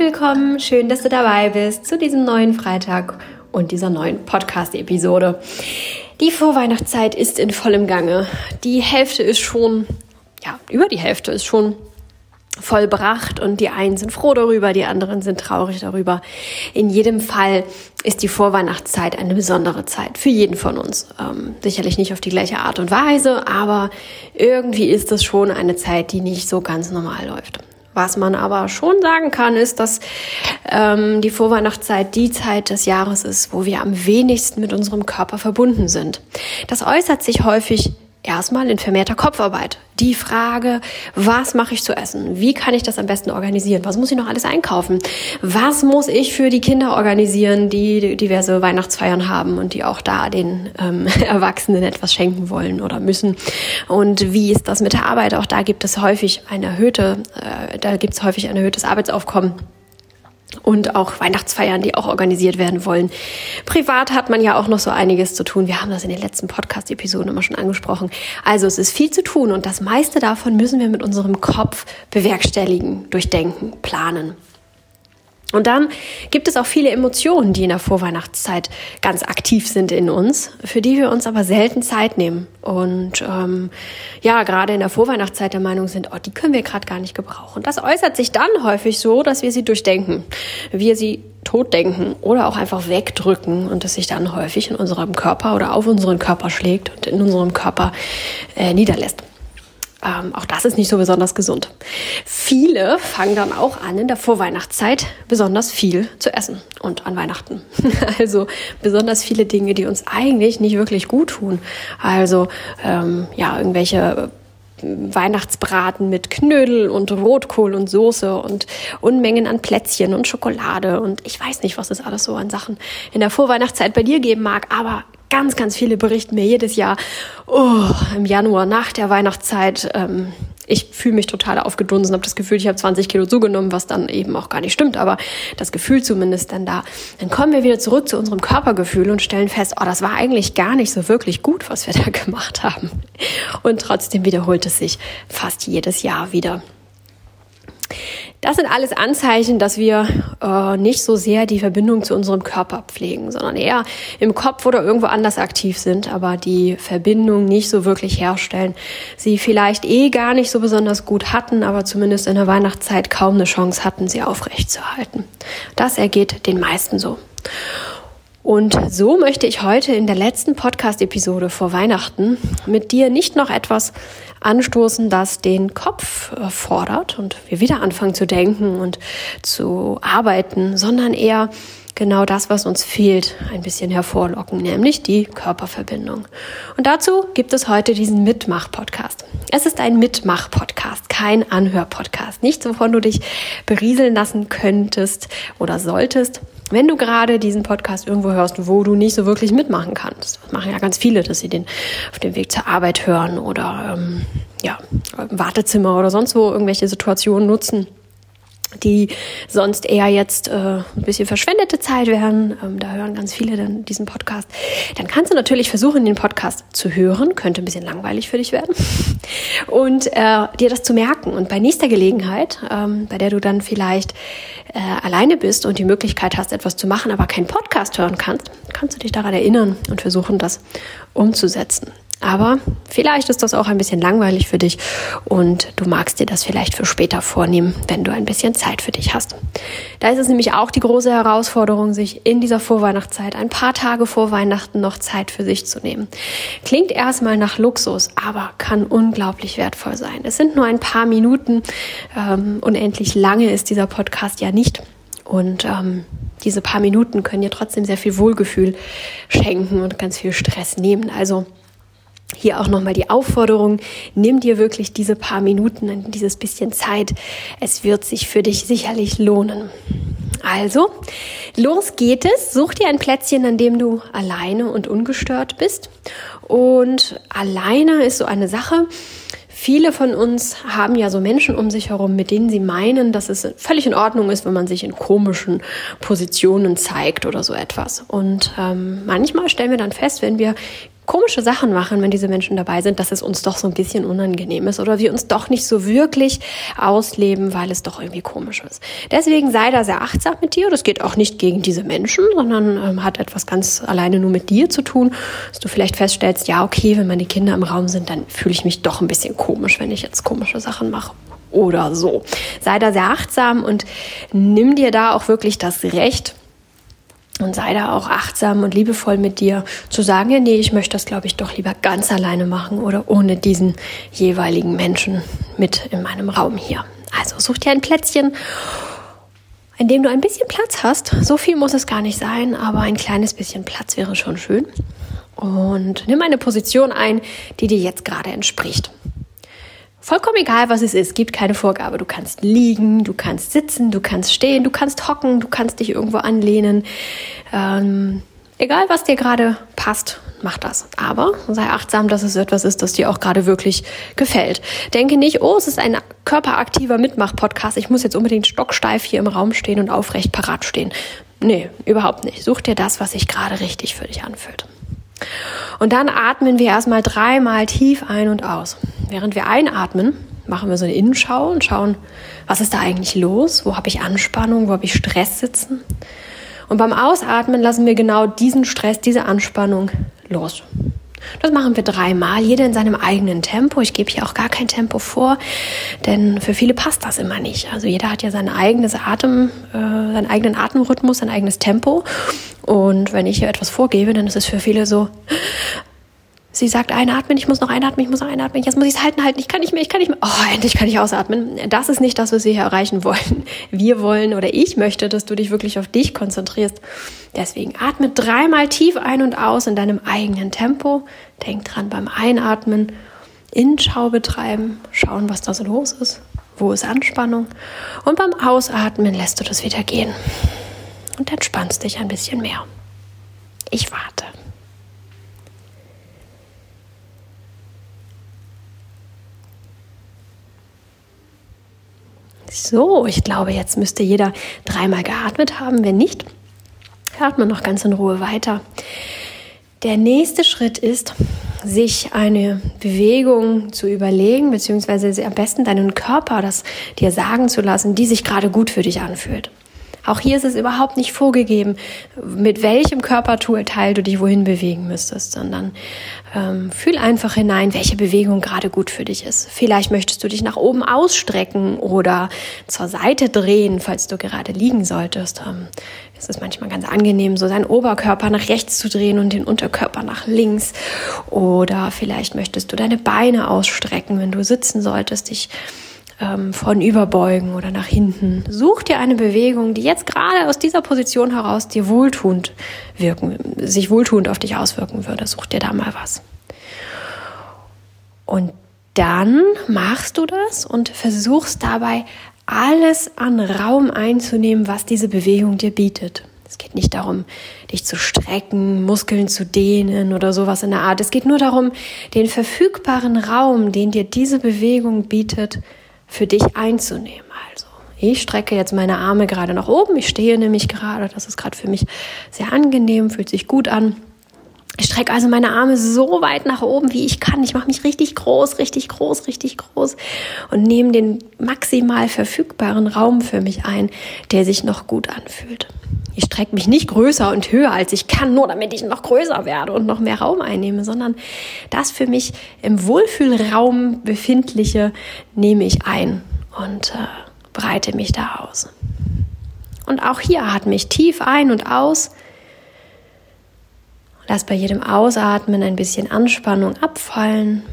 willkommen. Schön, dass du dabei bist zu diesem neuen Freitag und dieser neuen Podcast-Episode. Die Vorweihnachtszeit ist in vollem Gange. Die Hälfte ist schon, ja, über die Hälfte ist schon vollbracht und die einen sind froh darüber, die anderen sind traurig darüber. In jedem Fall ist die Vorweihnachtszeit eine besondere Zeit für jeden von uns. Ähm, sicherlich nicht auf die gleiche Art und Weise, aber irgendwie ist es schon eine Zeit, die nicht so ganz normal läuft. Was man aber schon sagen kann, ist, dass ähm, die Vorweihnachtszeit die Zeit des Jahres ist, wo wir am wenigsten mit unserem Körper verbunden sind. Das äußert sich häufig erstmal in vermehrter Kopfarbeit. Die Frage, was mache ich zu essen? Wie kann ich das am besten organisieren? Was muss ich noch alles einkaufen? Was muss ich für die Kinder organisieren, die diverse Weihnachtsfeiern haben und die auch da den ähm, Erwachsenen etwas schenken wollen oder müssen? Und wie ist das mit der Arbeit? Auch da gibt es häufig ein erhöhte, äh, da gibt es häufig ein erhöhtes Arbeitsaufkommen und auch Weihnachtsfeiern, die auch organisiert werden wollen. Privat hat man ja auch noch so einiges zu tun. Wir haben das in den letzten Podcast-Episoden immer schon angesprochen. Also es ist viel zu tun und das meiste davon müssen wir mit unserem Kopf bewerkstelligen, durchdenken, planen. Und dann gibt es auch viele Emotionen, die in der Vorweihnachtszeit ganz aktiv sind in uns, für die wir uns aber selten Zeit nehmen. Und ähm, ja, gerade in der Vorweihnachtszeit der Meinung sind, oh, die können wir gerade gar nicht gebrauchen. Das äußert sich dann häufig so, dass wir sie durchdenken, wir sie totdenken oder auch einfach wegdrücken und es sich dann häufig in unserem Körper oder auf unseren Körper schlägt und in unserem Körper äh, niederlässt. Ähm, auch das ist nicht so besonders gesund. Viele fangen dann auch an, in der Vorweihnachtszeit besonders viel zu essen und an Weihnachten. Also besonders viele Dinge, die uns eigentlich nicht wirklich gut tun. Also ähm, ja, irgendwelche Weihnachtsbraten mit Knödel und Rotkohl und Soße und Unmengen an Plätzchen und Schokolade und ich weiß nicht, was es alles so an Sachen in der Vorweihnachtszeit bei dir geben mag, aber ganz, ganz viele berichten mir jedes Jahr, oh, im Januar nach der Weihnachtszeit, ähm, ich fühle mich total aufgedunsen, habe das Gefühl, ich habe 20 Kilo zugenommen, was dann eben auch gar nicht stimmt, aber das Gefühl zumindest dann da. Dann kommen wir wieder zurück zu unserem Körpergefühl und stellen fest, oh, das war eigentlich gar nicht so wirklich gut, was wir da gemacht haben. Und trotzdem wiederholt es sich fast jedes Jahr wieder. Das sind alles Anzeichen, dass wir äh, nicht so sehr die Verbindung zu unserem Körper pflegen, sondern eher im Kopf oder irgendwo anders aktiv sind, aber die Verbindung nicht so wirklich herstellen. Sie vielleicht eh gar nicht so besonders gut hatten, aber zumindest in der Weihnachtszeit kaum eine Chance hatten, sie aufrechtzuerhalten. Das ergeht den meisten so. Und so möchte ich heute in der letzten Podcast-Episode vor Weihnachten mit dir nicht noch etwas anstoßen, das den Kopf äh, fordert und wir wieder anfangen zu denken und zu arbeiten, sondern eher genau das, was uns fehlt, ein bisschen hervorlocken, nämlich die Körperverbindung. Und dazu gibt es heute diesen Mitmach-Podcast. Es ist ein Mitmach-Podcast, kein Anhör-Podcast. Nichts, wovon du dich berieseln lassen könntest oder solltest, wenn du gerade diesen Podcast irgendwo hörst, wo du nicht so wirklich mitmachen kannst. Das machen ja ganz viele, dass sie den auf dem Weg zur Arbeit hören oder ähm, ja, im Wartezimmer oder sonst wo irgendwelche Situationen nutzen die sonst eher jetzt äh, ein bisschen verschwendete Zeit wären, ähm, da hören ganz viele dann diesen Podcast, dann kannst du natürlich versuchen, den Podcast zu hören, könnte ein bisschen langweilig für dich werden, und äh, dir das zu merken. Und bei nächster Gelegenheit, ähm, bei der du dann vielleicht äh, alleine bist und die Möglichkeit hast, etwas zu machen, aber keinen Podcast hören kannst, kannst du dich daran erinnern und versuchen, das umzusetzen. Aber vielleicht ist das auch ein bisschen langweilig für dich und du magst dir das vielleicht für später vornehmen, wenn du ein bisschen Zeit für dich hast. Da ist es nämlich auch die große Herausforderung, sich in dieser Vorweihnachtszeit ein paar Tage vor Weihnachten noch Zeit für sich zu nehmen. Klingt erstmal nach Luxus, aber kann unglaublich wertvoll sein. Es sind nur ein paar Minuten. Ähm, unendlich lange ist dieser Podcast ja nicht. Und ähm, diese paar Minuten können dir trotzdem sehr viel Wohlgefühl schenken und ganz viel Stress nehmen. Also hier auch nochmal die Aufforderung, nimm dir wirklich diese paar Minuten, dieses bisschen Zeit. Es wird sich für dich sicherlich lohnen. Also, los geht es. Such dir ein Plätzchen, an dem du alleine und ungestört bist. Und alleine ist so eine Sache. Viele von uns haben ja so Menschen um sich herum, mit denen sie meinen, dass es völlig in Ordnung ist, wenn man sich in komischen Positionen zeigt oder so etwas. Und ähm, manchmal stellen wir dann fest, wenn wir komische Sachen machen, wenn diese Menschen dabei sind, dass es uns doch so ein bisschen unangenehm ist oder wir uns doch nicht so wirklich ausleben, weil es doch irgendwie komisch ist. Deswegen sei da sehr achtsam mit dir. Das geht auch nicht gegen diese Menschen, sondern ähm, hat etwas ganz alleine nur mit dir zu tun, dass du vielleicht feststellst, ja, okay, wenn meine Kinder im Raum sind, dann fühle ich mich doch ein bisschen komisch, wenn ich jetzt komische Sachen mache oder so. Sei da sehr achtsam und nimm dir da auch wirklich das Recht, und sei da auch achtsam und liebevoll mit dir zu sagen, ja, nee, ich möchte das, glaube ich, doch lieber ganz alleine machen oder ohne diesen jeweiligen Menschen mit in meinem Raum hier. Also such dir ein Plätzchen, in dem du ein bisschen Platz hast. So viel muss es gar nicht sein, aber ein kleines bisschen Platz wäre schon schön. Und nimm eine Position ein, die dir jetzt gerade entspricht. Vollkommen egal, was es ist, gibt keine Vorgabe. Du kannst liegen, du kannst sitzen, du kannst stehen, du kannst hocken, du kannst dich irgendwo anlehnen. Ähm, egal, was dir gerade passt, mach das. Aber sei achtsam, dass es etwas ist, das dir auch gerade wirklich gefällt. Denke nicht, oh, es ist ein körperaktiver Mitmach-Podcast. Ich muss jetzt unbedingt stocksteif hier im Raum stehen und aufrecht parat stehen. Nee, überhaupt nicht. Such dir das, was sich gerade richtig für dich anfühlt. Und dann atmen wir erstmal dreimal tief ein und aus. Während wir einatmen, machen wir so eine Innenschau und schauen, was ist da eigentlich los? Wo habe ich Anspannung? Wo habe ich Stress sitzen? Und beim Ausatmen lassen wir genau diesen Stress, diese Anspannung los. Das machen wir dreimal, jeder in seinem eigenen Tempo. Ich gebe hier auch gar kein Tempo vor, denn für viele passt das immer nicht. Also jeder hat ja sein eigenes Atem, äh, seinen eigenen Atemrhythmus, sein eigenes Tempo. Und wenn ich hier etwas vorgebe, dann ist es für viele so, Sie sagt einatmen, ich muss noch einatmen, ich muss noch einatmen, jetzt muss ich es halten, halten, ich kann nicht mehr, ich kann nicht mehr. Oh, endlich kann ich ausatmen. Das ist nicht das, was wir hier erreichen wollen. Wir wollen oder ich möchte, dass du dich wirklich auf dich konzentrierst. Deswegen atme dreimal tief ein und aus in deinem eigenen Tempo. Denk dran beim Einatmen, Innenschau betreiben, schauen, was da so los ist, wo ist Anspannung. Und beim Ausatmen lässt du das wieder gehen und entspannst dich ein bisschen mehr. Ich warte. So, ich glaube, jetzt müsste jeder dreimal geatmet haben. Wenn nicht, atme noch ganz in Ruhe weiter. Der nächste Schritt ist, sich eine Bewegung zu überlegen, beziehungsweise am besten deinen Körper das dir sagen zu lassen, die sich gerade gut für dich anfühlt. Auch hier ist es überhaupt nicht vorgegeben, mit welchem Körperteil du dich wohin bewegen müsstest, sondern ähm, fühl einfach hinein, welche Bewegung gerade gut für dich ist. Vielleicht möchtest du dich nach oben ausstrecken oder zur Seite drehen, falls du gerade liegen solltest. Ähm, es ist manchmal ganz angenehm, so seinen Oberkörper nach rechts zu drehen und den Unterkörper nach links. Oder vielleicht möchtest du deine Beine ausstrecken, wenn du sitzen solltest, dich ähm, von überbeugen oder nach hinten. Such dir eine Bewegung, die jetzt gerade aus dieser Position heraus dir wohltuend wirken, sich wohltuend auf dich auswirken würde. Such dir da mal was. Und dann machst du das und versuchst dabei alles an Raum einzunehmen, was diese Bewegung dir bietet. Es geht nicht darum, dich zu strecken, Muskeln zu dehnen oder sowas in der Art. Es geht nur darum, den verfügbaren Raum, den dir diese Bewegung bietet, für dich einzunehmen. Also, ich strecke jetzt meine Arme gerade nach oben. Ich stehe nämlich gerade. Das ist gerade für mich sehr angenehm, fühlt sich gut an. Ich strecke also meine Arme so weit nach oben, wie ich kann. Ich mache mich richtig groß, richtig groß, richtig groß und nehme den maximal verfügbaren Raum für mich ein, der sich noch gut anfühlt. Ich strecke mich nicht größer und höher, als ich kann, nur damit ich noch größer werde und noch mehr Raum einnehme, sondern das für mich im Wohlfühlraum befindliche nehme ich ein und äh, breite mich da aus. Und auch hier atme ich tief ein und aus. Lass bei jedem Ausatmen ein bisschen Anspannung abfallen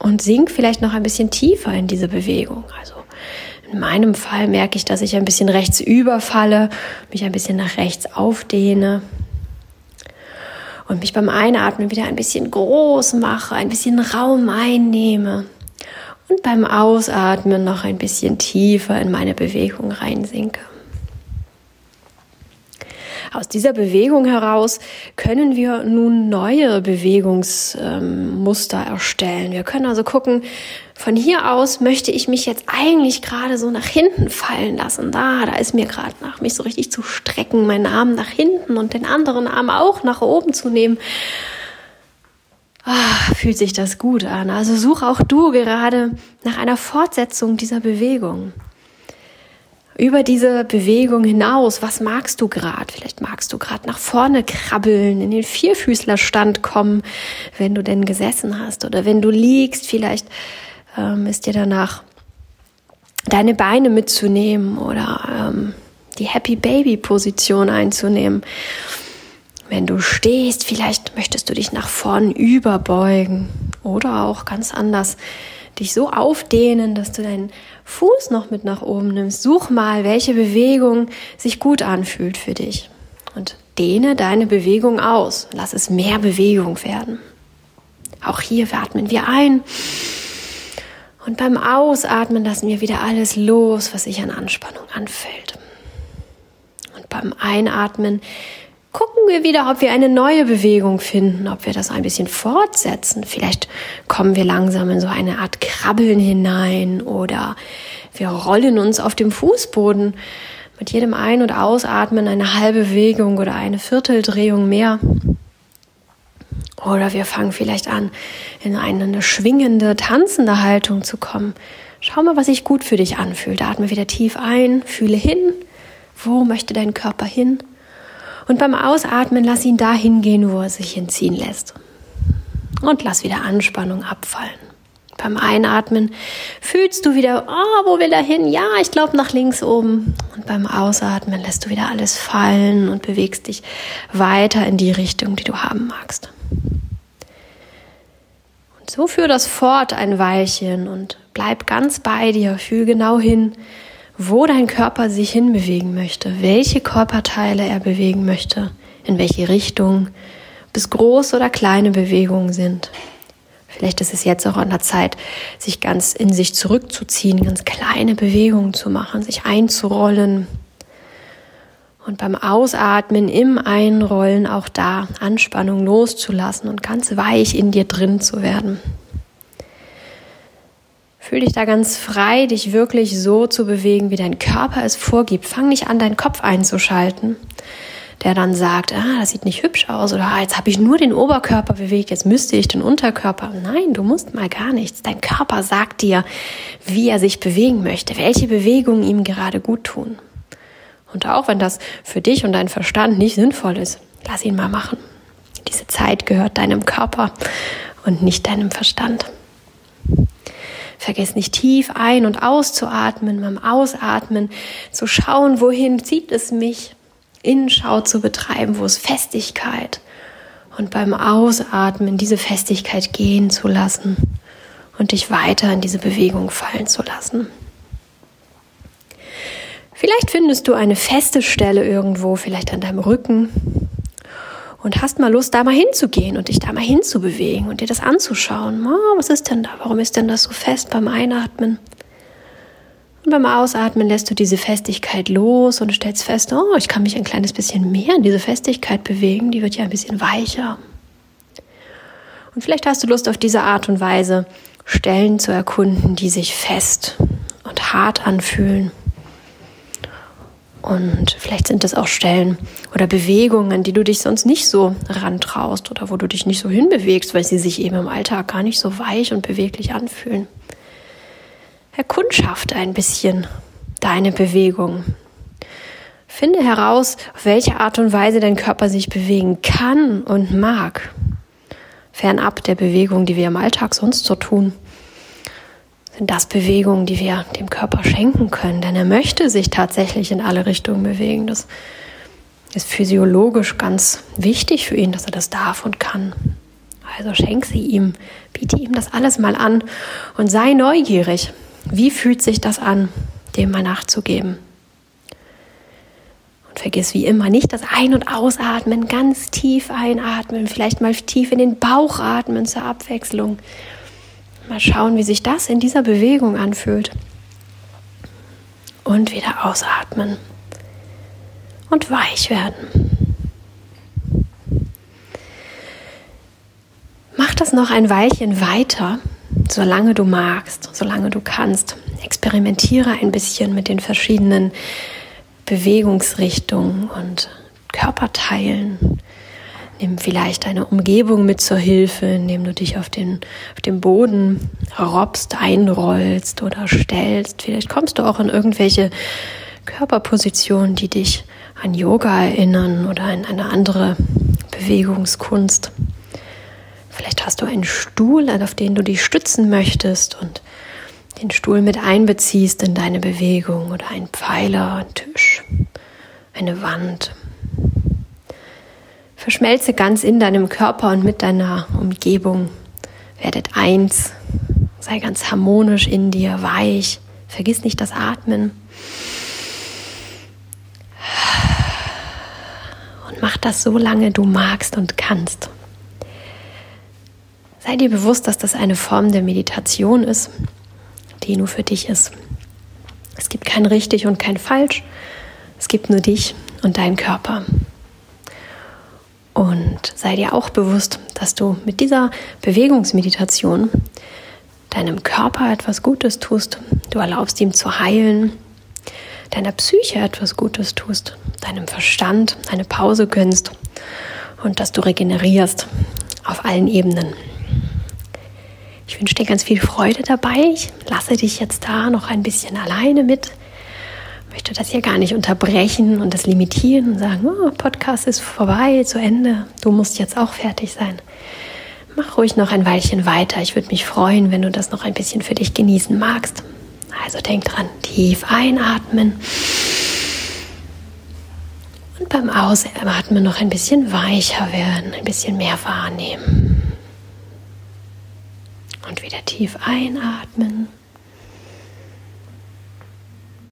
und sink vielleicht noch ein bisschen tiefer in diese Bewegung. Also in meinem Fall merke ich, dass ich ein bisschen rechts überfalle, mich ein bisschen nach rechts aufdehne und mich beim Einatmen wieder ein bisschen groß mache, ein bisschen Raum einnehme und beim Ausatmen noch ein bisschen tiefer in meine Bewegung reinsinke. Aus dieser Bewegung heraus können wir nun neue Bewegungsmuster erstellen. Wir können also gucken, von hier aus möchte ich mich jetzt eigentlich gerade so nach hinten fallen lassen. Da, da ist mir gerade nach, mich so richtig zu strecken, meinen Arm nach hinten und den anderen Arm auch nach oben zu nehmen. oh, fühlt sich das gut an. Also such auch du gerade nach einer Fortsetzung dieser Bewegung. Über diese Bewegung hinaus, was magst du gerade? Vielleicht magst du gerade nach vorne krabbeln, in den Vierfüßlerstand kommen, wenn du denn gesessen hast. Oder wenn du liegst, vielleicht ähm, ist dir danach deine Beine mitzunehmen oder ähm, die Happy Baby Position einzunehmen. Wenn du stehst, vielleicht möchtest du dich nach vorn überbeugen oder auch ganz anders dich so aufdehnen, dass du deinen Fuß noch mit nach oben nimmst. Such mal, welche Bewegung sich gut anfühlt für dich und dehne deine Bewegung aus. Lass es mehr Bewegung werden. Auch hier atmen wir ein und beim Ausatmen lassen wir wieder alles los, was sich an Anspannung anfällt. Und beim Einatmen gucken wir wieder, ob wir eine neue Bewegung finden, ob wir das ein bisschen fortsetzen. Vielleicht kommen wir langsam in so eine Art Krabbeln hinein oder wir rollen uns auf dem Fußboden mit jedem Ein- und Ausatmen eine halbe Bewegung oder eine Vierteldrehung mehr. Oder wir fangen vielleicht an, in eine schwingende, tanzende Haltung zu kommen. Schau mal, was sich gut für dich anfühlt. Atme wieder tief ein, fühle hin. Wo möchte dein Körper hin? Und beim Ausatmen lass ihn dahin gehen, wo er sich hinziehen lässt. Und lass wieder Anspannung abfallen. Beim Einatmen fühlst du wieder, oh, wo will er hin? Ja, ich glaube nach links oben. Und beim Ausatmen lässt du wieder alles fallen und bewegst dich weiter in die Richtung, die du haben magst. Und so führ das fort ein Weilchen und bleib ganz bei dir. Fühl genau hin, wo dein Körper sich hinbewegen möchte, welche Körperteile er bewegen möchte, in welche Richtung, bis große oder kleine Bewegungen sind. Vielleicht ist es jetzt auch an der Zeit, sich ganz in sich zurückzuziehen, ganz kleine Bewegungen zu machen, sich einzurollen. Und beim Ausatmen, im Einrollen auch da Anspannung loszulassen und ganz weich in dir drin zu werden. Fühl dich da ganz frei, dich wirklich so zu bewegen, wie dein Körper es vorgibt. Fang nicht an, deinen Kopf einzuschalten, der dann sagt, ah, das sieht nicht hübsch aus oder ah, jetzt habe ich nur den Oberkörper bewegt, jetzt müsste ich den Unterkörper. Nein, du musst mal gar nichts. Dein Körper sagt dir, wie er sich bewegen möchte, welche Bewegungen ihm gerade gut tun. Und auch wenn das für dich und deinen Verstand nicht sinnvoll ist, lass ihn mal machen. Diese Zeit gehört deinem Körper und nicht deinem Verstand. Vergiss nicht tief ein- und auszuatmen, beim Ausatmen zu schauen, wohin zieht es mich, Innenschau zu betreiben, wo ist Festigkeit und beim Ausatmen diese Festigkeit gehen zu lassen und dich weiter in diese Bewegung fallen zu lassen. Vielleicht findest du eine feste Stelle irgendwo, vielleicht an deinem Rücken, und hast mal Lust, da mal hinzugehen und dich da mal hinzubewegen und dir das anzuschauen. Oh, was ist denn da? Warum ist denn das so fest beim Einatmen? Und beim Ausatmen lässt du diese Festigkeit los und stellst fest, oh, ich kann mich ein kleines bisschen mehr in diese Festigkeit bewegen, die wird ja ein bisschen weicher. Und vielleicht hast du Lust auf diese Art und Weise, Stellen zu erkunden, die sich fest und hart anfühlen und vielleicht sind es auch Stellen oder Bewegungen, die du dich sonst nicht so rantraust oder wo du dich nicht so hinbewegst, weil sie sich eben im Alltag gar nicht so weich und beweglich anfühlen. Erkundschaft ein bisschen deine Bewegung. Finde heraus, auf welche Art und Weise dein Körper sich bewegen kann und mag. Fernab der Bewegung, die wir im Alltag sonst so tun sind das Bewegungen, die wir dem Körper schenken können, denn er möchte sich tatsächlich in alle Richtungen bewegen. Das ist physiologisch ganz wichtig für ihn, dass er das darf und kann. Also schenk sie ihm, biete ihm das alles mal an und sei neugierig. Wie fühlt sich das an, dem mal nachzugeben? Und vergiss wie immer nicht das Ein- und Ausatmen, ganz tief einatmen, vielleicht mal tief in den Bauch atmen zur Abwechslung. Mal schauen, wie sich das in dieser Bewegung anfühlt. Und wieder ausatmen. Und weich werden. Mach das noch ein Weilchen weiter, solange du magst, solange du kannst. Experimentiere ein bisschen mit den verschiedenen Bewegungsrichtungen und Körperteilen. Nimm vielleicht deine Umgebung mit zur Hilfe, indem du dich auf den, auf dem Boden robbst, einrollst oder stellst. Vielleicht kommst du auch in irgendwelche Körperpositionen, die dich an Yoga erinnern oder in eine andere Bewegungskunst. Vielleicht hast du einen Stuhl, auf den du dich stützen möchtest und den Stuhl mit einbeziehst in deine Bewegung oder ein Pfeiler, ein Tisch, eine Wand. Verschmelze ganz in deinem Körper und mit deiner Umgebung. Werdet eins. Sei ganz harmonisch in dir, weich. Vergiss nicht das Atmen. Und mach das so lange du magst und kannst. Sei dir bewusst, dass das eine Form der Meditation ist, die nur für dich ist. Es gibt kein richtig und kein falsch. Es gibt nur dich und deinen Körper. Und sei dir auch bewusst, dass du mit dieser Bewegungsmeditation deinem Körper etwas Gutes tust. Du erlaubst ihm zu heilen, deiner Psyche etwas Gutes tust, deinem Verstand eine Pause gönnst und dass du regenerierst auf allen Ebenen. Ich wünsche dir ganz viel Freude dabei. Ich lasse dich jetzt da noch ein bisschen alleine mit möchte das hier gar nicht unterbrechen und das limitieren und sagen, oh, Podcast ist vorbei, zu Ende, du musst jetzt auch fertig sein. Mach ruhig noch ein Weilchen weiter. Ich würde mich freuen, wenn du das noch ein bisschen für dich genießen magst. Also denk dran, tief einatmen. Und beim Ausatmen noch ein bisschen weicher werden, ein bisschen mehr wahrnehmen. Und wieder tief einatmen.